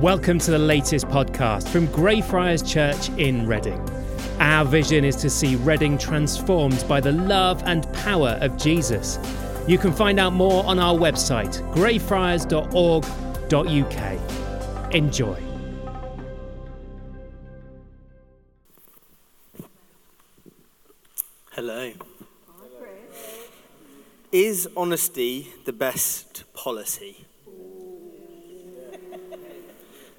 Welcome to the latest podcast from Greyfriars Church in Reading. Our vision is to see Reading transformed by the love and power of Jesus. You can find out more on our website, greyfriars.org.uk. Enjoy. Hello. Is honesty the best policy?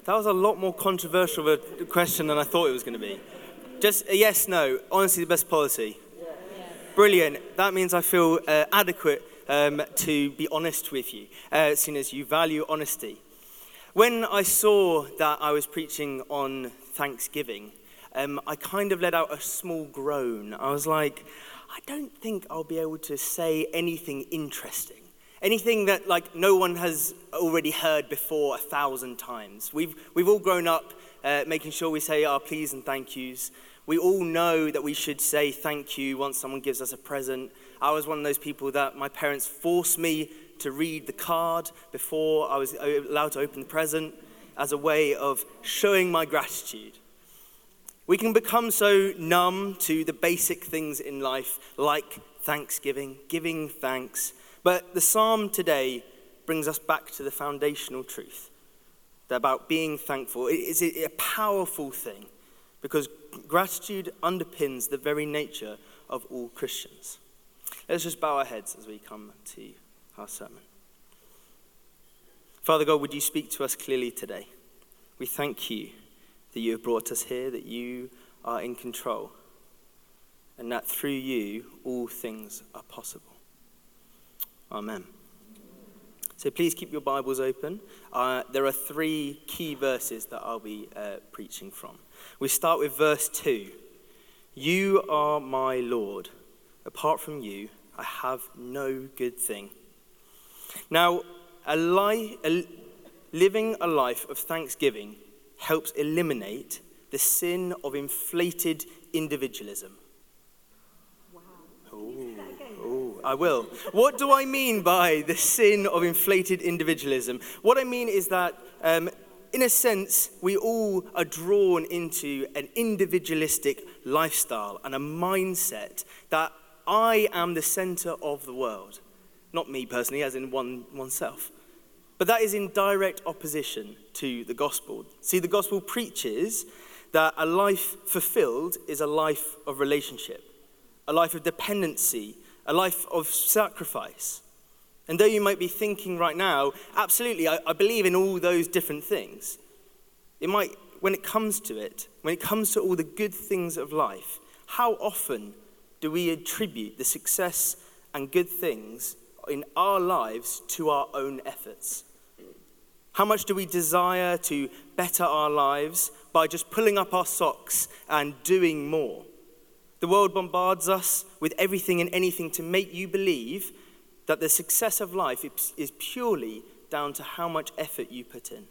That was a lot more controversial of a question than I thought it was going to be. Just a yes, no. Honestly, the best policy. Brilliant. That means I feel uh, adequate um, to be honest with you, uh, seeing as you value honesty. When I saw that I was preaching on Thanksgiving, um, I kind of let out a small groan. I was like, I don't think I'll be able to say anything interesting. Anything that like no one has already heard before a thousand times. We've, we've all grown up uh, making sure we say our please and thank yous. We all know that we should say thank you once someone gives us a present. I was one of those people that my parents forced me to read the card before I was uh, allowed to open the present as a way of showing my gratitude. We can become so numb to the basic things in life, like thanksgiving, giving thanks. But the psalm today brings us back to the foundational truth about being thankful. It is a powerful thing because gratitude underpins the very nature of all Christians. Let's just bow our heads as we come to our sermon. Father God, would you speak to us clearly today? We thank you that you have brought us here, that you are in control, and that through you all things are possible. Amen. So please keep your Bibles open. Uh, there are three key verses that I'll be uh, preaching from. We start with verse 2. You are my Lord. Apart from you, I have no good thing. Now, a li- a, living a life of thanksgiving helps eliminate the sin of inflated individualism. I will. What do I mean by the sin of inflated individualism? What I mean is that, um, in a sense, we all are drawn into an individualistic lifestyle and a mindset that I am the center of the world. Not me personally, as in one, oneself. But that is in direct opposition to the gospel. See, the gospel preaches that a life fulfilled is a life of relationship, a life of dependency, a life of sacrifice. And though you might be thinking right now, absolutely, I, I believe in all those different things, it might, when it comes to it, when it comes to all the good things of life, how often do we attribute the success and good things in our lives to our own efforts? How much do we desire to better our lives by just pulling up our socks and doing more? The world bombards us with everything and anything to make you believe that the success of life is purely down to how much effort you put in.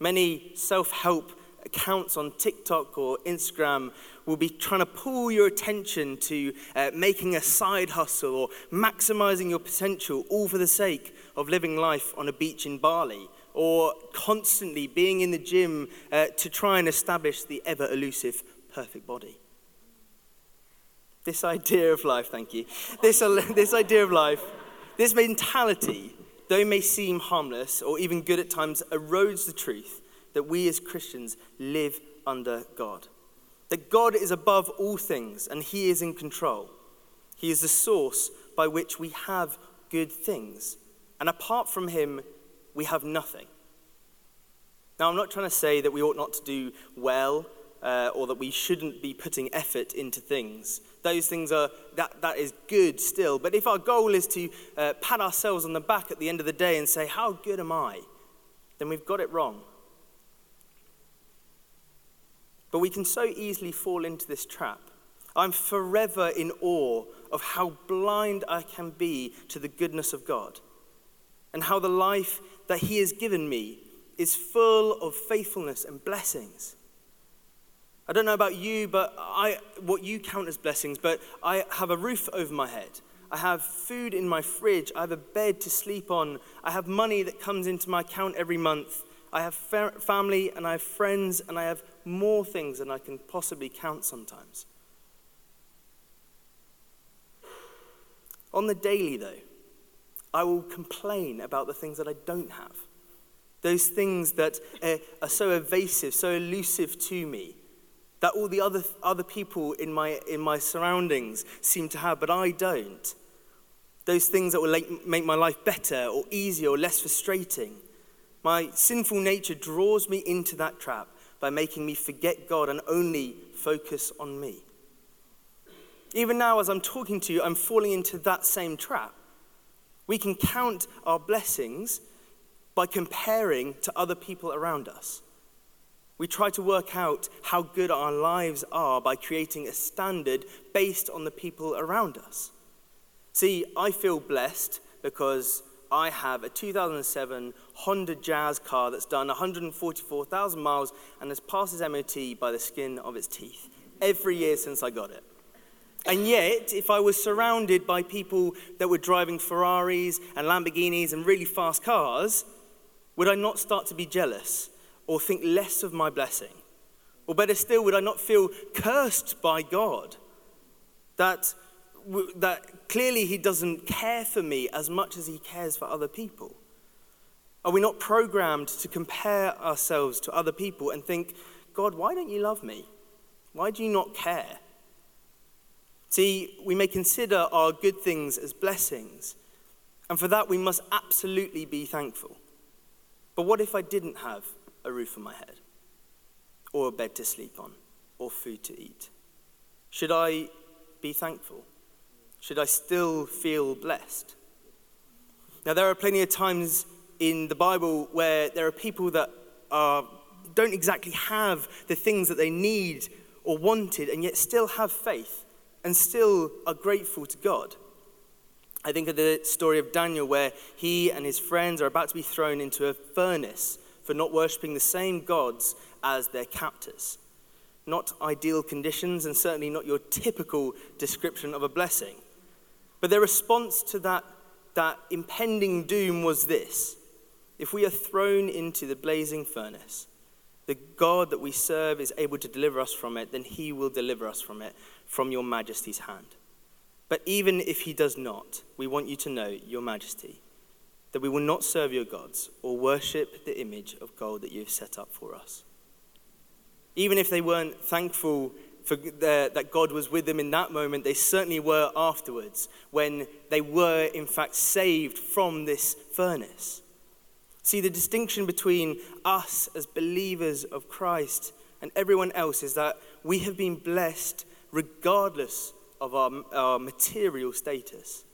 Many self help accounts on TikTok or Instagram will be trying to pull your attention to uh, making a side hustle or maximizing your potential, all for the sake of living life on a beach in Bali or constantly being in the gym uh, to try and establish the ever elusive perfect body. This idea of life, thank you. This, this idea of life, this mentality, though may seem harmless or even good at times, erodes the truth that we as Christians live under God. That God is above all things and He is in control. He is the source by which we have good things. And apart from Him, we have nothing. Now, I'm not trying to say that we ought not to do well uh, or that we shouldn't be putting effort into things. Those things are, that, that is good still. But if our goal is to uh, pat ourselves on the back at the end of the day and say, How good am I? then we've got it wrong. But we can so easily fall into this trap. I'm forever in awe of how blind I can be to the goodness of God and how the life that He has given me is full of faithfulness and blessings. I don't know about you, but I, what you count as blessings, but I have a roof over my head. I have food in my fridge. I have a bed to sleep on. I have money that comes into my account every month. I have fa- family and I have friends and I have more things than I can possibly count sometimes. On the daily, though, I will complain about the things that I don't have. Those things that uh, are so evasive, so elusive to me, that all the other, other people in my, in my surroundings seem to have, but I don't. Those things that will make, my life better or easier or less frustrating. My sinful nature draws me into that trap by making me forget God and only focus on me. Even now, as I'm talking to you, I'm falling into that same trap. We can count our blessings by comparing to other people around us. We try to work out how good our lives are by creating a standard based on the people around us. See, I feel blessed because I have a 2007 Honda Jazz car that's done 144,000 miles and has passed its MOT by the skin of its teeth every year since I got it. And yet, if I was surrounded by people that were driving Ferraris and Lamborghinis and really fast cars, would I not start to be jealous or think less of my blessing? Or better still, would I not feel cursed by God? That, that clearly He doesn't care for me as much as He cares for other people? Are we not programmed to compare ourselves to other people and think, God, why don't you love me? Why do you not care? See, we may consider our good things as blessings, and for that we must absolutely be thankful. But what if I didn't have a roof on my head, or a bed to sleep on, or food to eat? Should I be thankful? Should I still feel blessed? Now, there are plenty of times in the Bible where there are people that are, don't exactly have the things that they need or wanted, and yet still have faith and still are grateful to God. I think of the story of Daniel, where he and his friends are about to be thrown into a furnace for not worshipping the same gods as their captors. Not ideal conditions, and certainly not your typical description of a blessing. But their response to that, that impending doom was this If we are thrown into the blazing furnace, the God that we serve is able to deliver us from it, then he will deliver us from it, from your majesty's hand. But even if he does not, we want you to know, your majesty, that we will not serve your gods or worship the image of gold that you have set up for us. Even if they weren't thankful for that God was with them in that moment, they certainly were afterwards when they were, in fact, saved from this furnace. See, the distinction between us as believers of Christ and everyone else is that we have been blessed regardless of our, our material status.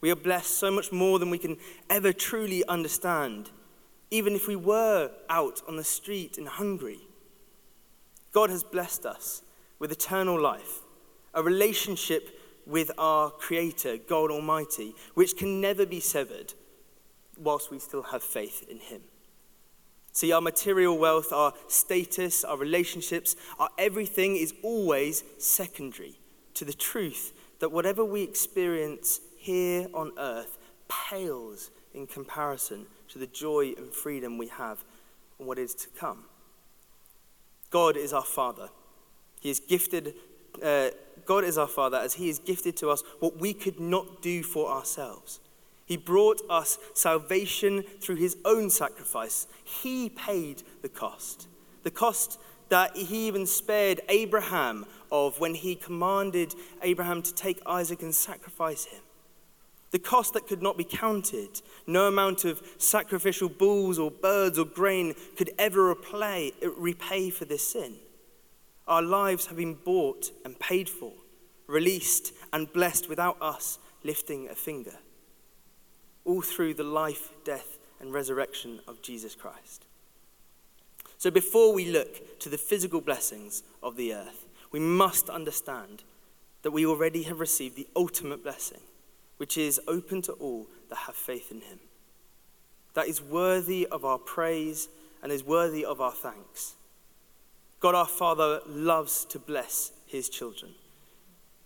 We are blessed so much more than we can ever truly understand, even if we were out on the street and hungry. God has blessed us with eternal life, a relationship with our Creator, God Almighty, which can never be severed whilst we still have faith in Him. See, our material wealth, our status, our relationships, our everything is always secondary to the truth that whatever we experience here on earth pales in comparison to the joy and freedom we have and what is to come. God is our Father. He is gifted, uh, God is our Father as He is gifted to us what we could not do for ourselves. He brought us salvation through his own sacrifice. He paid the cost. The cost that he even spared Abraham of when he commanded Abraham to take Isaac and sacrifice him. The cost that could not be counted. No amount of sacrificial bulls or birds or grain could ever repay, repay for this sin. Our lives have been bought and paid for, released and blessed without us lifting a finger all through the life, death, and resurrection of Jesus Christ. So before we look to the physical blessings of the earth, we must understand that we already have received the ultimate blessing, which is open to all that have faith in him. That is worthy of our praise and is worthy of our thanks. God our Father loves to bless his children.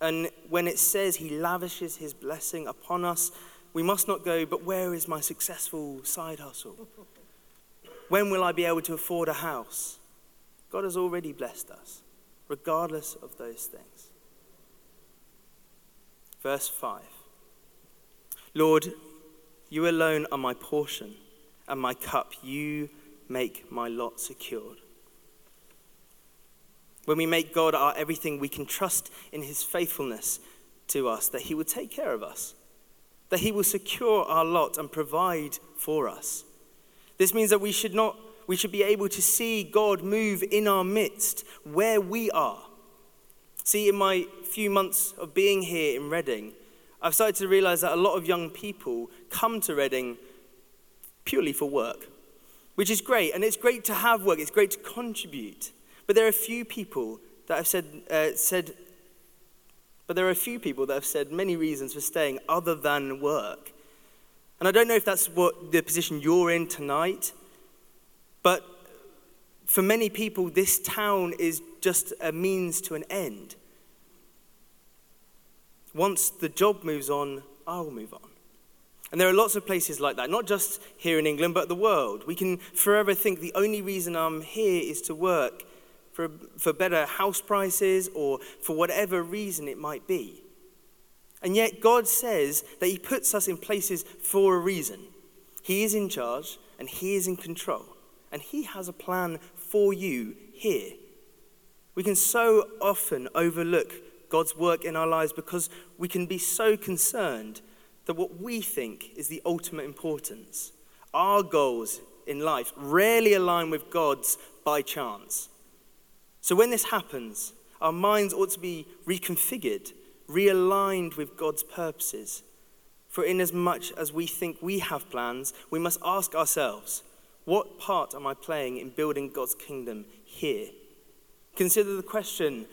And when it says he lavishes his blessing upon us, we must not go, but where is my successful side hustle? when will I be able to afford a house? God has already blessed us, regardless of those things. Verse 5 Lord, you alone are my portion and my cup. You make my lot secured. When we make God our everything, we can trust in his faithfulness to us, that he will take care of us, that he will secure our lot and provide for us. This means that we should not we should be able to see God move in our midst where we are. See, in my few months of being here in Reading, I've started to realize that a lot of young people come to Reading purely for work, which is great. And it's great to have work, it's great to contribute. But there are a few people that have said, uh, said but there are a few people that have said many reasons for staying other than work. And I don't know if that's what the position you're in tonight, but for many people, this town is just a means to an end. Once the job moves on, I'll move on. And there are lots of places like that, not just here in England, but the world. We can forever think the only reason I'm here is to work for, for better house prices or for whatever reason it might be. And yet, God says that He puts us in places for a reason. He is in charge and He is in control. And He has a plan for you here. We can so often overlook God's work in our lives because we can be so concerned that what we think is the ultimate importance, our goals in life, rarely align with God's by chance. So when this happens, our minds ought to be reconfigured, realigned with God's purposes. For inasmuch as we think we have plans, we must ask ourselves, what part am I playing in building God's kingdom here? Consider the question,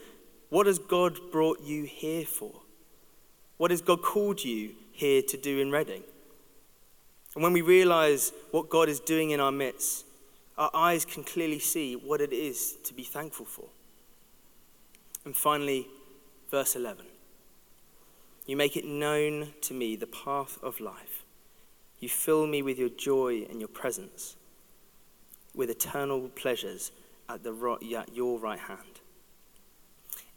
what has God brought you here for? What has God called you here to do in Reading? And when we realize what God is doing in our midst, our eyes can clearly see what it is to be thankful for. And finally, verse 11 You make it known to me the path of life. You fill me with your joy and your presence, with eternal pleasures at, the, at your right hand.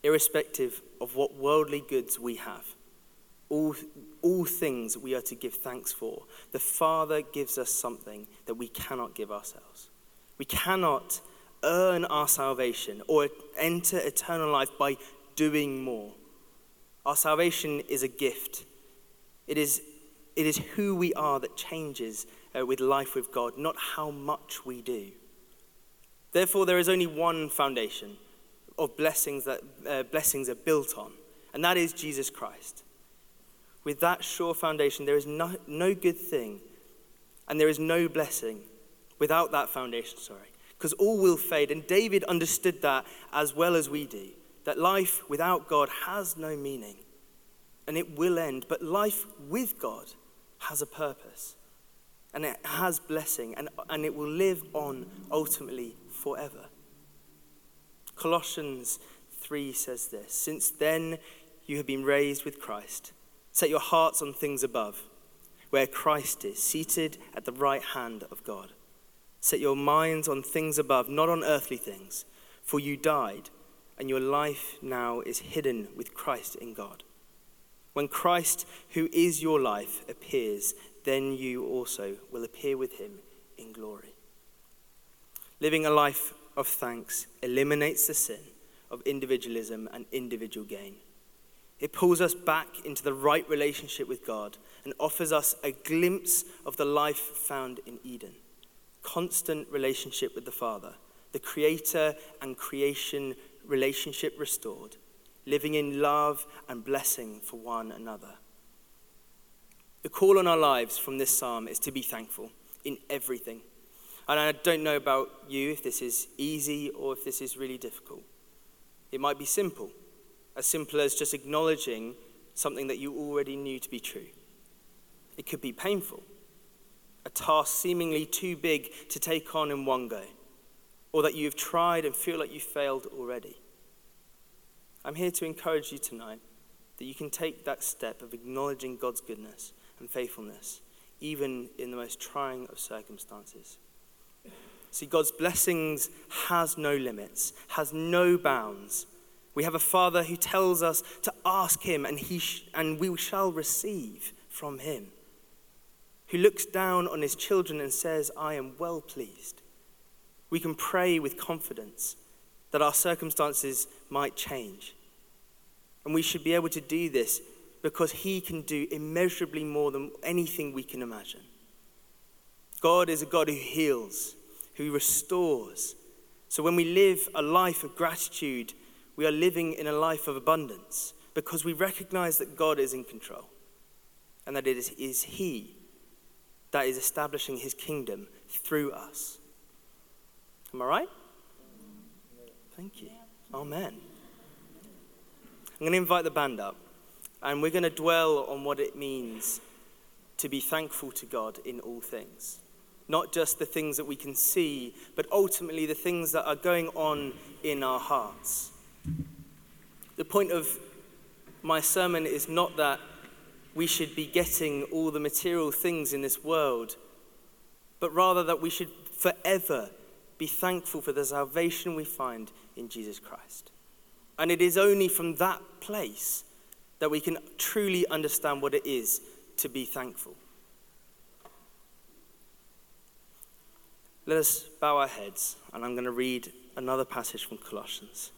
Irrespective of what worldly goods we have, all, all things we are to give thanks for, the Father gives us something that we cannot give ourselves. We cannot earn our salvation or enter eternal life by doing more. Our salvation is a gift. It is, it is who we are that changes uh, with life with God, not how much we do. Therefore, there is only one foundation of blessings that uh, blessings are built on, and that is Jesus Christ. With that sure foundation, there is no, no good thing and there is no blessing without that foundation, sorry, because all will fade. And David understood that as well as we do that life without God has no meaning and it will end, but life with God has a purpose and it has blessing and, and it will live on ultimately forever. Colossians 3 says this Since then you have been raised with Christ. Set your hearts on things above, where Christ is, seated at the right hand of God. Set your minds on things above, not on earthly things, for you died, and your life now is hidden with Christ in God. When Christ, who is your life, appears, then you also will appear with him in glory. Living a life of thanks eliminates the sin of individualism and individual gain. It pulls us back into the right relationship with God and offers us a glimpse of the life found in Eden constant relationship with the Father, the creator and creation relationship restored, living in love and blessing for one another. The call on our lives from this psalm is to be thankful in everything. And I don't know about you if this is easy or if this is really difficult. It might be simple, as simple as just acknowledging something that you already knew to be true. It could be painful, a task seemingly too big to take on in one go, or that you've tried and feel like you failed already. I'm here to encourage you tonight that you can take that step of acknowledging God's goodness and faithfulness, even in the most trying of circumstances. See, God's blessings has no limits, has no bounds. We have a Father who tells us to ask Him, and, he sh- and we shall receive from Him. Who looks down on His children and says, I am well pleased. We can pray with confidence that our circumstances might change. And we should be able to do this because He can do immeasurably more than anything we can imagine. God is a God who heals, who restores. So when we live a life of gratitude, we are living in a life of abundance because we recognize that God is in control and that it is, is He that is establishing His kingdom through us. Am I right? Thank you. Amen. I'm going to invite the band up and we're going to dwell on what it means to be thankful to God in all things. Not just the things that we can see, but ultimately the things that are going on in our hearts. The point of my sermon is not that we should be getting all the material things in this world, but rather that we should forever be thankful for the salvation we find in Jesus Christ. And it is only from that place that we can truly understand what it is to be thankful. Let us bow our heads, and I'm going to read another passage from Colossians.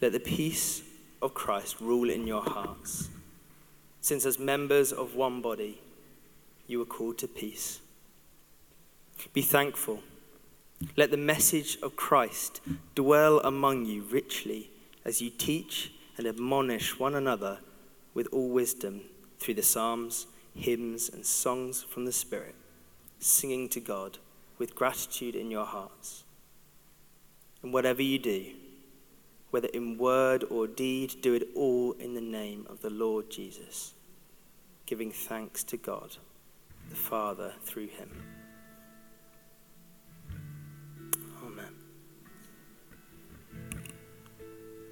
Let the peace of Christ rule in your hearts, since as members of one body, you are called to peace. Be thankful. Let the message of Christ dwell among you richly as you teach and admonish one another with all wisdom through the psalms, hymns, and songs from the Spirit, singing to God with gratitude in your hearts. And whatever you do, whether in word or deed, do it all in the name of the Lord Jesus, giving thanks to God, the Father, through him.